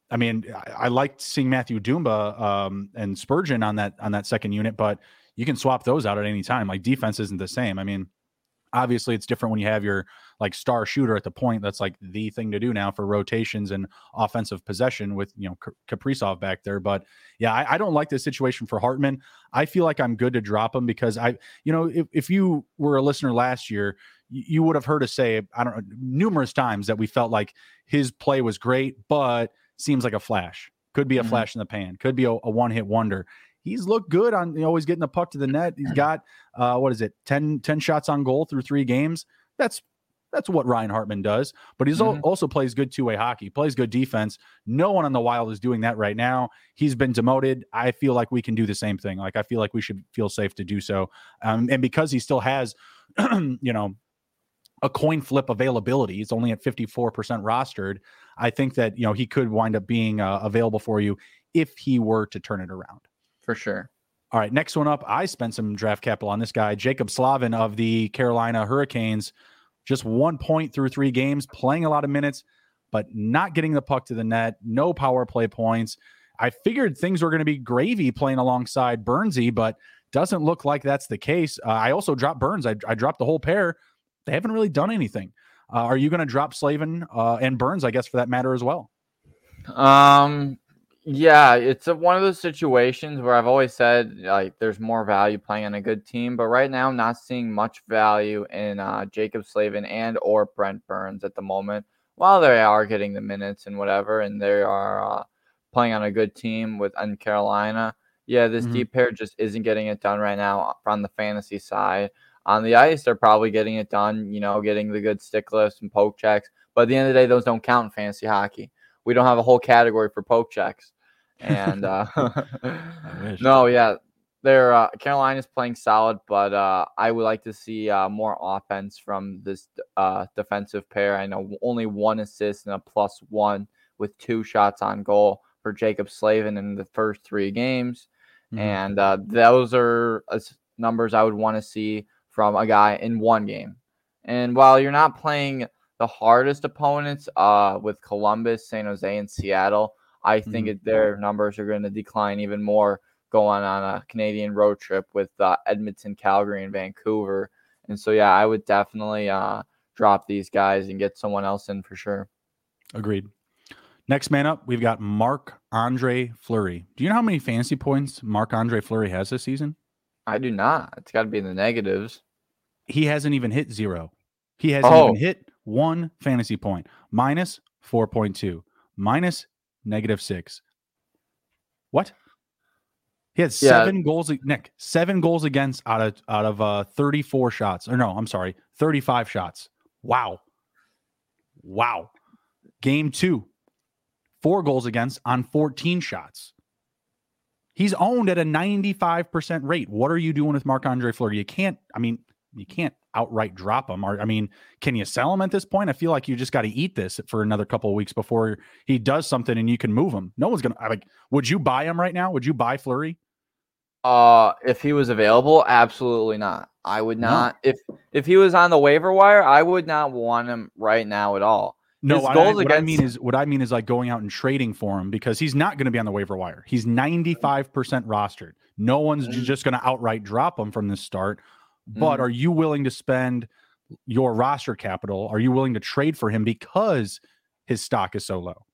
I mean, I, I liked seeing Mathew Dumba um, and Spurgeon on that on that second unit, but you can swap those out at any time. Like defense isn't the same. I mean, obviously it's different when you have your like star shooter at the point. That's like the thing to do now for rotations and offensive possession with you know Kaprizov back there. But yeah, I, I, don't like this situation for Hartman. I feel like I'm good to drop him because I, you know, if, if you were a listener last year, you, would have heard us say I don't know numerous times that we felt like his play was great, but seems like a flash. Could be a mm-hmm. flash in the pan. Could be a, a one hit wonder he's looked good on you know, always getting the puck to the net. He's got uh, what is it 10, 10 shots on goal through three games. That's that's what Ryan Hartman does, but he's mm-hmm. also plays good two way hockey, plays good defense. No one on the Wild is doing that right now. He's been demoted. I feel like we can do the same thing. Like I feel like we should feel safe to do so. Um, and because he still has, you know, a coin flip availability, he's only at fifty four percent rostered. I think that you know he could wind up being uh, available for you if he were to turn it around for sure. All right, next one up. I spent some draft capital on this guy, Jaccob Slavin of the Carolina Hurricanes. Just one point through three games, playing a lot of minutes, but not getting the puck to the net. No power play points. I figured things were going to be gravy playing alongside Burnsy, but doesn't look like that's the case. Uh, I also dropped Burns. I, I, dropped the whole pair. They haven't really done anything. Uh, are you going to drop Slavin uh, and Burns, I guess, for that matter as well? Um, yeah, it's a, one of those situations where I've always said like there's more value playing on a good team, but right now I'm not seeing much value in uh, Jaccob Slavin and or Brent Burns at the moment. While they are getting the minutes and whatever, and they are uh, playing on a good team with in Carolina, yeah, this mm-hmm. deep pair just isn't getting it done right now on the fantasy side. On the ice, they're probably getting it done, you know, getting the good stick lifts and poke checks. But at the end of the day, those don't count in fantasy hockey we don't have a whole category for poke checks. And uh, no, yeah, they're uh, Carolina's playing solid, but uh, I would like to see uh, more offense from this uh, defensive pair. I know only one assist and a plus one with two shots on goal for Jaccob Slavin in the first three games, mm-hmm. and uh, those are numbers I would want to see from a guy in one game. And while you're not playing the hardest opponents uh, with Columbus, San Jose, and Seattle. I think mm-hmm. their numbers are going to decline even more going on a Canadian road trip with uh, Edmonton, Calgary, and Vancouver. And so, yeah, I would definitely uh, drop these guys and get someone else in for sure. Agreed. Next man up, we've got Marc Andre Fleury. Do you know how many fantasy points Marc Andre Fleury has this season? I do not. It's got to be in the negatives. He hasn't even hit zero. He hasn't oh. even hit one fantasy point. point, minus 4.2, minus negative six. What? He had seven yeah. goals, Nick, seven goals against out of out of uh 34 shots. Or no, I'm sorry, 35 shots. Wow. Wow. Game two, four goals against on 14 shots. He's owned at a 95% rate. What are you doing with Marc Andre Fleury? You can't, I mean, you can't outright drop him. Or I mean, can you sell him at this point? I feel like you just got to eat this for another couple of weeks before he does something and you can move him. No one's gonna like. Would you buy him right now? Would you buy Fleury? Uh, if he was available, absolutely not. I would not. No. If if he was on the waiver wire, I would not want him right now at all. No, His I, what against... I mean is what I mean is like going out and trading for him because he's not going to be on the waiver wire. He's ninety five percent rostered. No one's mm. just going to outright drop him from the start but mm are you willing to spend your roster capital? Are you willing to trade for him because his stock is so low?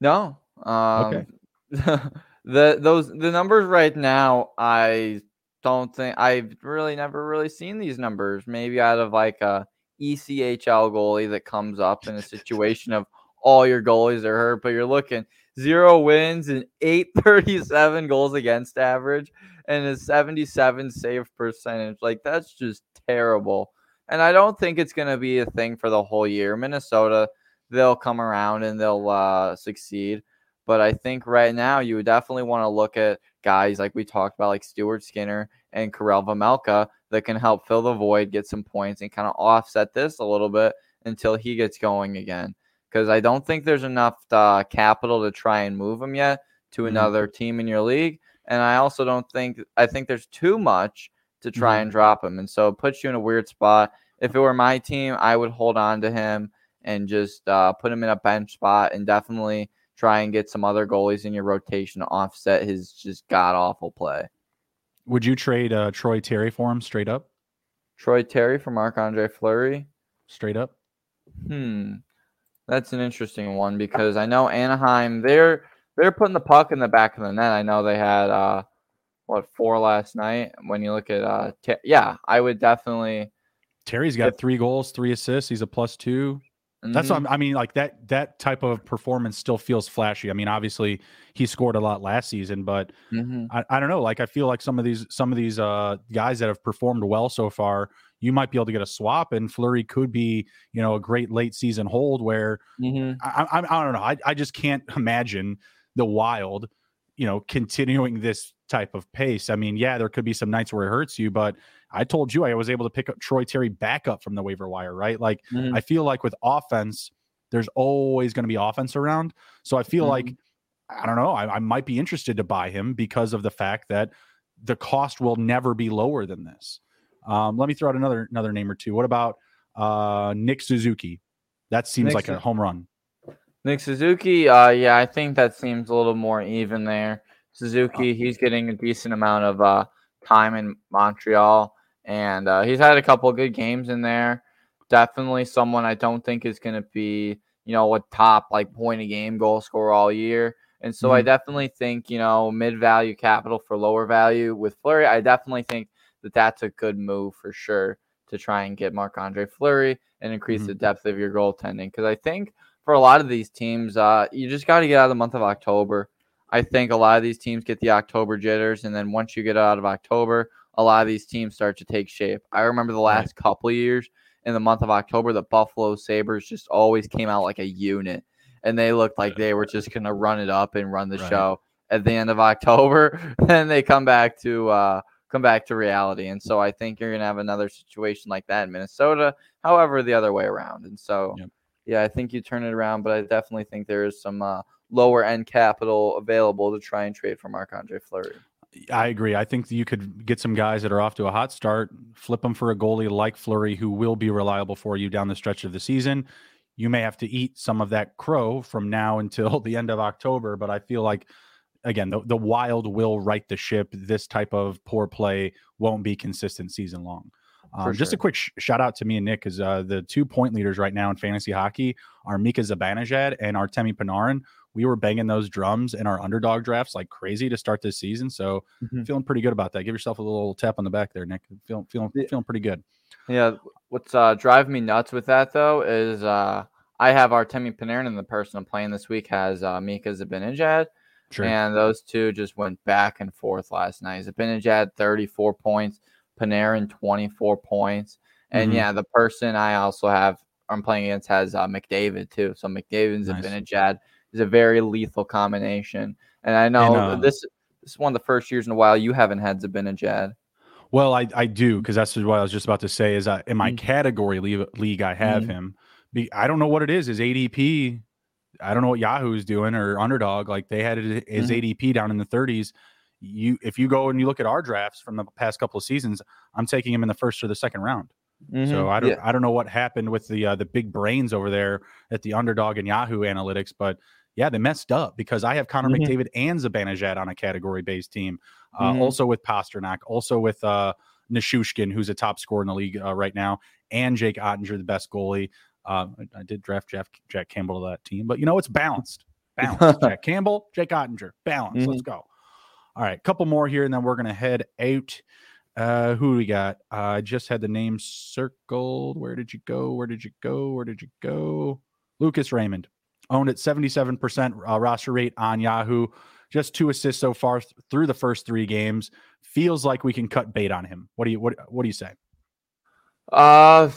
No. Um, okay. the those the numbers right now, I don't think I've really never really seen these numbers. Maybe out of like a ECHL goalie that comes up in a situation of all your goalies are hurt, but you're looking zero wins and 837 goals against average and a 77 save percentage. Like that's just terrible. And I don't think it's going to be a thing for the whole year. Minnesota, they'll come around and they'll uh, succeed. But I think right now you would definitely want to look at guys like we talked about, like Stuart Skinner and Karel Vejmelka, that can help fill the void, get some points, and kind of offset this a little bit until he gets going again. Because I don't think there's enough uh, capital to try and move him yet to mm-hmm. another team in your league. And I also don't think I think there's too much to try mm-hmm. and drop him. And so it puts you in a weird spot. If it were my team, I would hold on to him and just uh, put him in a bench spot and definitely try and get some other goalies in your rotation to offset his just god awful play. Would you trade uh, Troy Terry for him straight up? Troy Terry for Marc Andre Fleury? Straight up? Hmm. That's an interesting one because I know Anaheim, they're they're putting the puck in the back of the net. I know they had uh what four last night. When you look at uh t- yeah, I would definitely Terry's got if, three goals, three assists. He's a plus 2 mm-hmm. That's what i mean. Like that that type of performance still feels flashy. I mean, obviously he scored a lot last season, but mm-hmm. I, I don't know. Like I feel like some of these some of these uh guys that have performed well so far, you might be able to get a swap, and Fleury could be you know a great late season hold where mm-hmm. I, I I don't know. I I just can't imagine the Wild, you know, continuing this type of pace. I mean, yeah, there could be some nights where it hurts you, but I told you I was able to pick up Troy Terry back up from the waiver wire, right? Like mm-hmm. I feel like with offense, there's always going to be offense around. So I feel mm-hmm. like I don't know, I, I might be interested to buy him because of the fact that the cost will never be lower than this. Um, let me throw out another another name or two. What about uh, Nick Suzuki? That seems Nick like a home run. Nick Suzuki, uh, yeah, I think that seems a little more even there. Suzuki, he's getting a decent amount of uh, time in Montreal, and uh, he's had a couple good games in there. Definitely someone I don't think is going to be, you know, a top like point a game goal scorer all year. And so mm-hmm. I definitely think, you know, mid value capital for lower value with Fleury. I definitely think that that's a good move for sure to try and get Marc Andre Fleury and increase mm-hmm. the depth of your goaltending. Because I think for a lot of these teams, uh, you just got to get out of the month of October. I think a lot of these teams get the October jitters, and then once you get out of October, a lot of these teams start to take shape. I remember the last right. couple years in the month of October, the Buffalo Sabres just always came out like a unit, and they looked like they were just going to run it up and run the right. show. At the end of October, then they come back to uh, come back to reality. And so I think you're going to have another situation like that in Minnesota. However, the other way around. And so. Yep yeah, I think you turn it around, but I definitely think there is some uh, lower end capital available to try and trade for Marc Andre Fleury. I agree. I think you could get some guys that are off to a hot start, flip them for a goalie like Fleury, who will be reliable for you down the stretch of the season. You may have to eat some of that crow from now until the end of October, but I feel like again the, the wild will right the ship. This type of poor play won't be consistent season long. Um, sure. Just a quick sh- shout out to me and Nick because uh, the two point leaders right now in fantasy hockey are Mika Zibanejad and Artemi Panarin. We were banging those drums in our underdog drafts like crazy to start this season. So mm-hmm. feeling pretty good about that. Give yourself a little tap on the back there, Nick. Feeling feeling feeling pretty good. Yeah. What's uh, driving me nuts with that though is uh, I have Artemi Panarin and the person I'm playing this week has uh, Mika Zibanejad. Sure. And those two just went back and forth last night. Zibanejad 34 points. Panarin 24 points. And mm-hmm. yeah, the person I also have I'm playing against has uh, McDavid too. So McDavid's nice. a Jad is a very lethal combination. And I know and, uh, this, this is one of the first years in a while you haven't had Jad. Well, I, I do because that's what I was just about to say. Is uh, in my mm-hmm. category league, league I have mm-hmm. him. Be, I don't know what it is. His ADP, I don't know what Yahoo is doing or Underdog. Like they had his mm-hmm. ADP down in the 30s you if you go and you look at our drafts from the past couple of seasons, I'm taking him in the first or the second round. Mm-hmm. So I don't yeah. I don't know what happened with the uh, the big brains over there at the underdog and Yahoo analytics, but yeah, they messed up because I have Connor mm-hmm. McDavid and Zibanejad on a category based team. Uh, mm-hmm. Also with Pastrnak, also with uh, Nichushkin, who's a top scorer in the league uh, right now, and Jake Oettinger, the best goalie. Uh, I, did draft Jeff, Jack Campbell to that team, but you know it's balanced. Balanced. Jack Campbell, Jake Oettinger, balance. Let's mm-hmm. go. All right, a couple more here, and then we're gonna head out. Uh, who we got? I uh, just had the name circled. Where did you go? Where did you go? Where did you go? Lucas Raymond. Owned at 77% uh, roster rate on Yahoo. Just two assists so far th- through the first three games. Feels like we can cut bait on him. What do you what What do you say? Uh,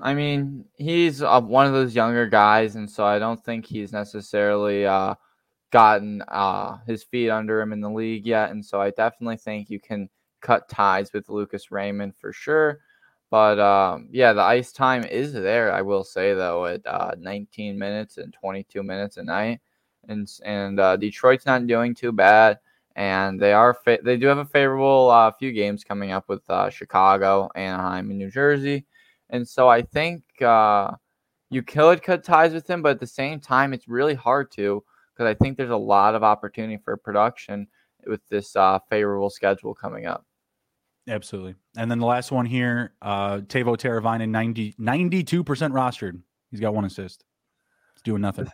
I mean, he's uh, one of those younger guys, and so I don't think he's necessarily uh, gotten uh, his feet under him in the league yet. And so I definitely think you can cut ties with Lucas Raymond for sure. But um, yeah, the ice time is there. I will say though, at uh, 19 minutes and 22 minutes a night, and and uh, Detroit's not doing too bad, and they are fa- they do have a favorable uh, few games coming up with uh, Chicago, Anaheim, and New Jersey, and so I think uh, you could cut ties with him, but at the same time, it's really hard to because I think there's a lot of opportunity for production with this uh, favorable schedule coming up. Absolutely. And then the last one here, uh, Teuvo Teravainen, 90, 92% rostered. He's got one assist. He's doing nothing.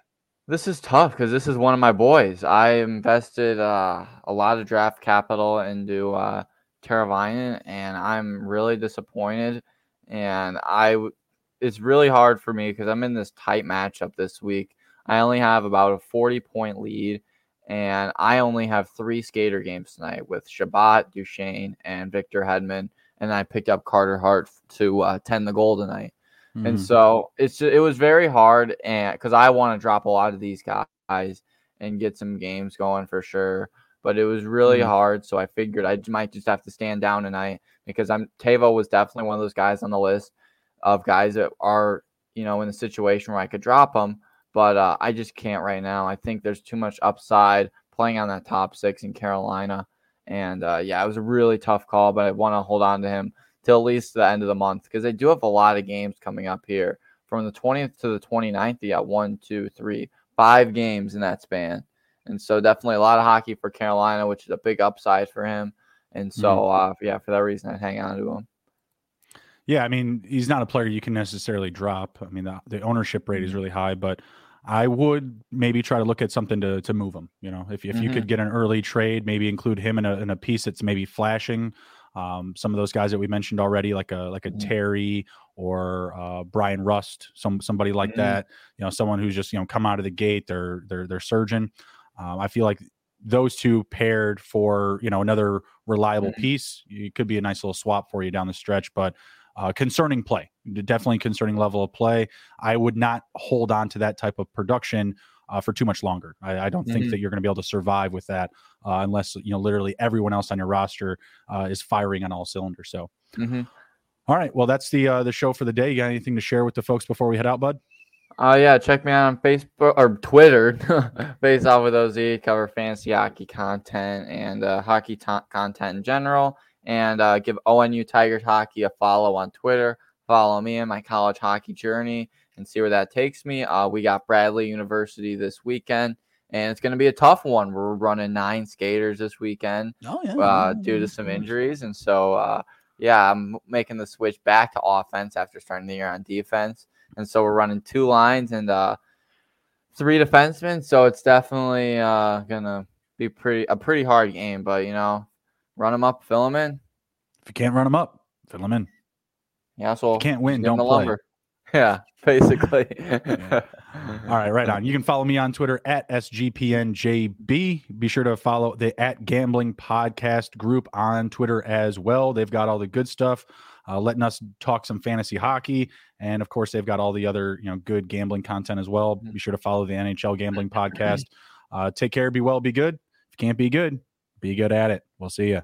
This is tough because this is one of my boys. I invested uh, a lot of draft capital into uh, Teravainen, and I'm really disappointed. And I, it's really hard for me because I'm in this tight matchup this week. I only have about a 40 point lead and I only have three skater games tonight with Chabot, Duchene, and Victor Hedman. And I picked up Carter Hart to uh, tend the goal tonight. Mm-hmm. And so it's it was very hard, and because I want to drop a lot of these guys and get some games going for sure. But it was really mm-hmm. hard, so I figured I might just have to stand down tonight because I'm Tavo was definitely one of those guys on the list of guys that are you know in a situation where I could drop them but uh, I just can't right now. I think there's too much upside playing on that top six in Carolina. And uh, yeah, it was a really tough call, but I want to hold on to him till at least the end of the month because they do have a lot of games coming up here from the 20th to the 29th. They got one, two, three, five games in that span. And so definitely a lot of hockey for Carolina, which is a big upside for him. And so, mm-hmm. uh, yeah, for that reason, I hang on to him. Yeah, I mean, he's not a player you can necessarily drop. I mean, the, the ownership rate is mm-hmm. really high, but I would maybe try to look at something to to move him. You know, if if mm-hmm. you could mm-hmm. get an early trade, maybe include him in a in a piece that's maybe flashing. Um, some of those guys that we mentioned already, like a like a mm-hmm. Terry or uh, Bryan Rust, some somebody like mm-hmm. that. You know, someone who's just you know come out of the gate, they're they're they're surgeon. Um, I feel like those two paired for you know another reliable mm-hmm. piece, it could be a nice little swap for you down the stretch. But uh, concerning play, definitely concerning level of play. I would not hold on to that type of production uh, for too much longer. I, I don't mm-hmm. think that you're going to be able to survive with that uh, unless you know literally everyone else on your roster uh, is firing on all cylinders. So, mm-hmm. all right, well that's the uh, the show for the day. You got anything to share with the folks before we head out, bud? Uh, yeah, check me out on Facebook or Twitter, based off with OZ, cover fantasy hockey content and uh, hockey t- content in general and uh, give ONU Tigers Hockey a follow on Twitter. Follow me in my college hockey journey and see where that takes me. Uh, we got Bradley University this weekend, and it's going to be a tough one. We're running nine skaters this weekend oh, yeah. uh, due to some injuries. And so, uh, yeah, I'm making the switch back to offense after starting the year on defense. And so we're running two lines and uh, three defensemen. So it's definitely uh, going to be pretty a pretty hard game. But, you know, run them up, fill them in. If you can't run them up, fill them in. Yeah, so you can't win, don't play. Lumber. Yeah, basically. yeah. All right, right on. You can follow me on Twitter at SGPNJB. Be sure to follow the at Gambling Podcast group on Twitter as well. They've got all the good stuff, uh, letting us talk some fantasy hockey, and of course, they've got all the other you know good gambling content as well. Mm-hmm. Be sure to follow the NHL Gambling Podcast. Uh, take care, be well, be good. If you can't be good, be good at it. We'll see you.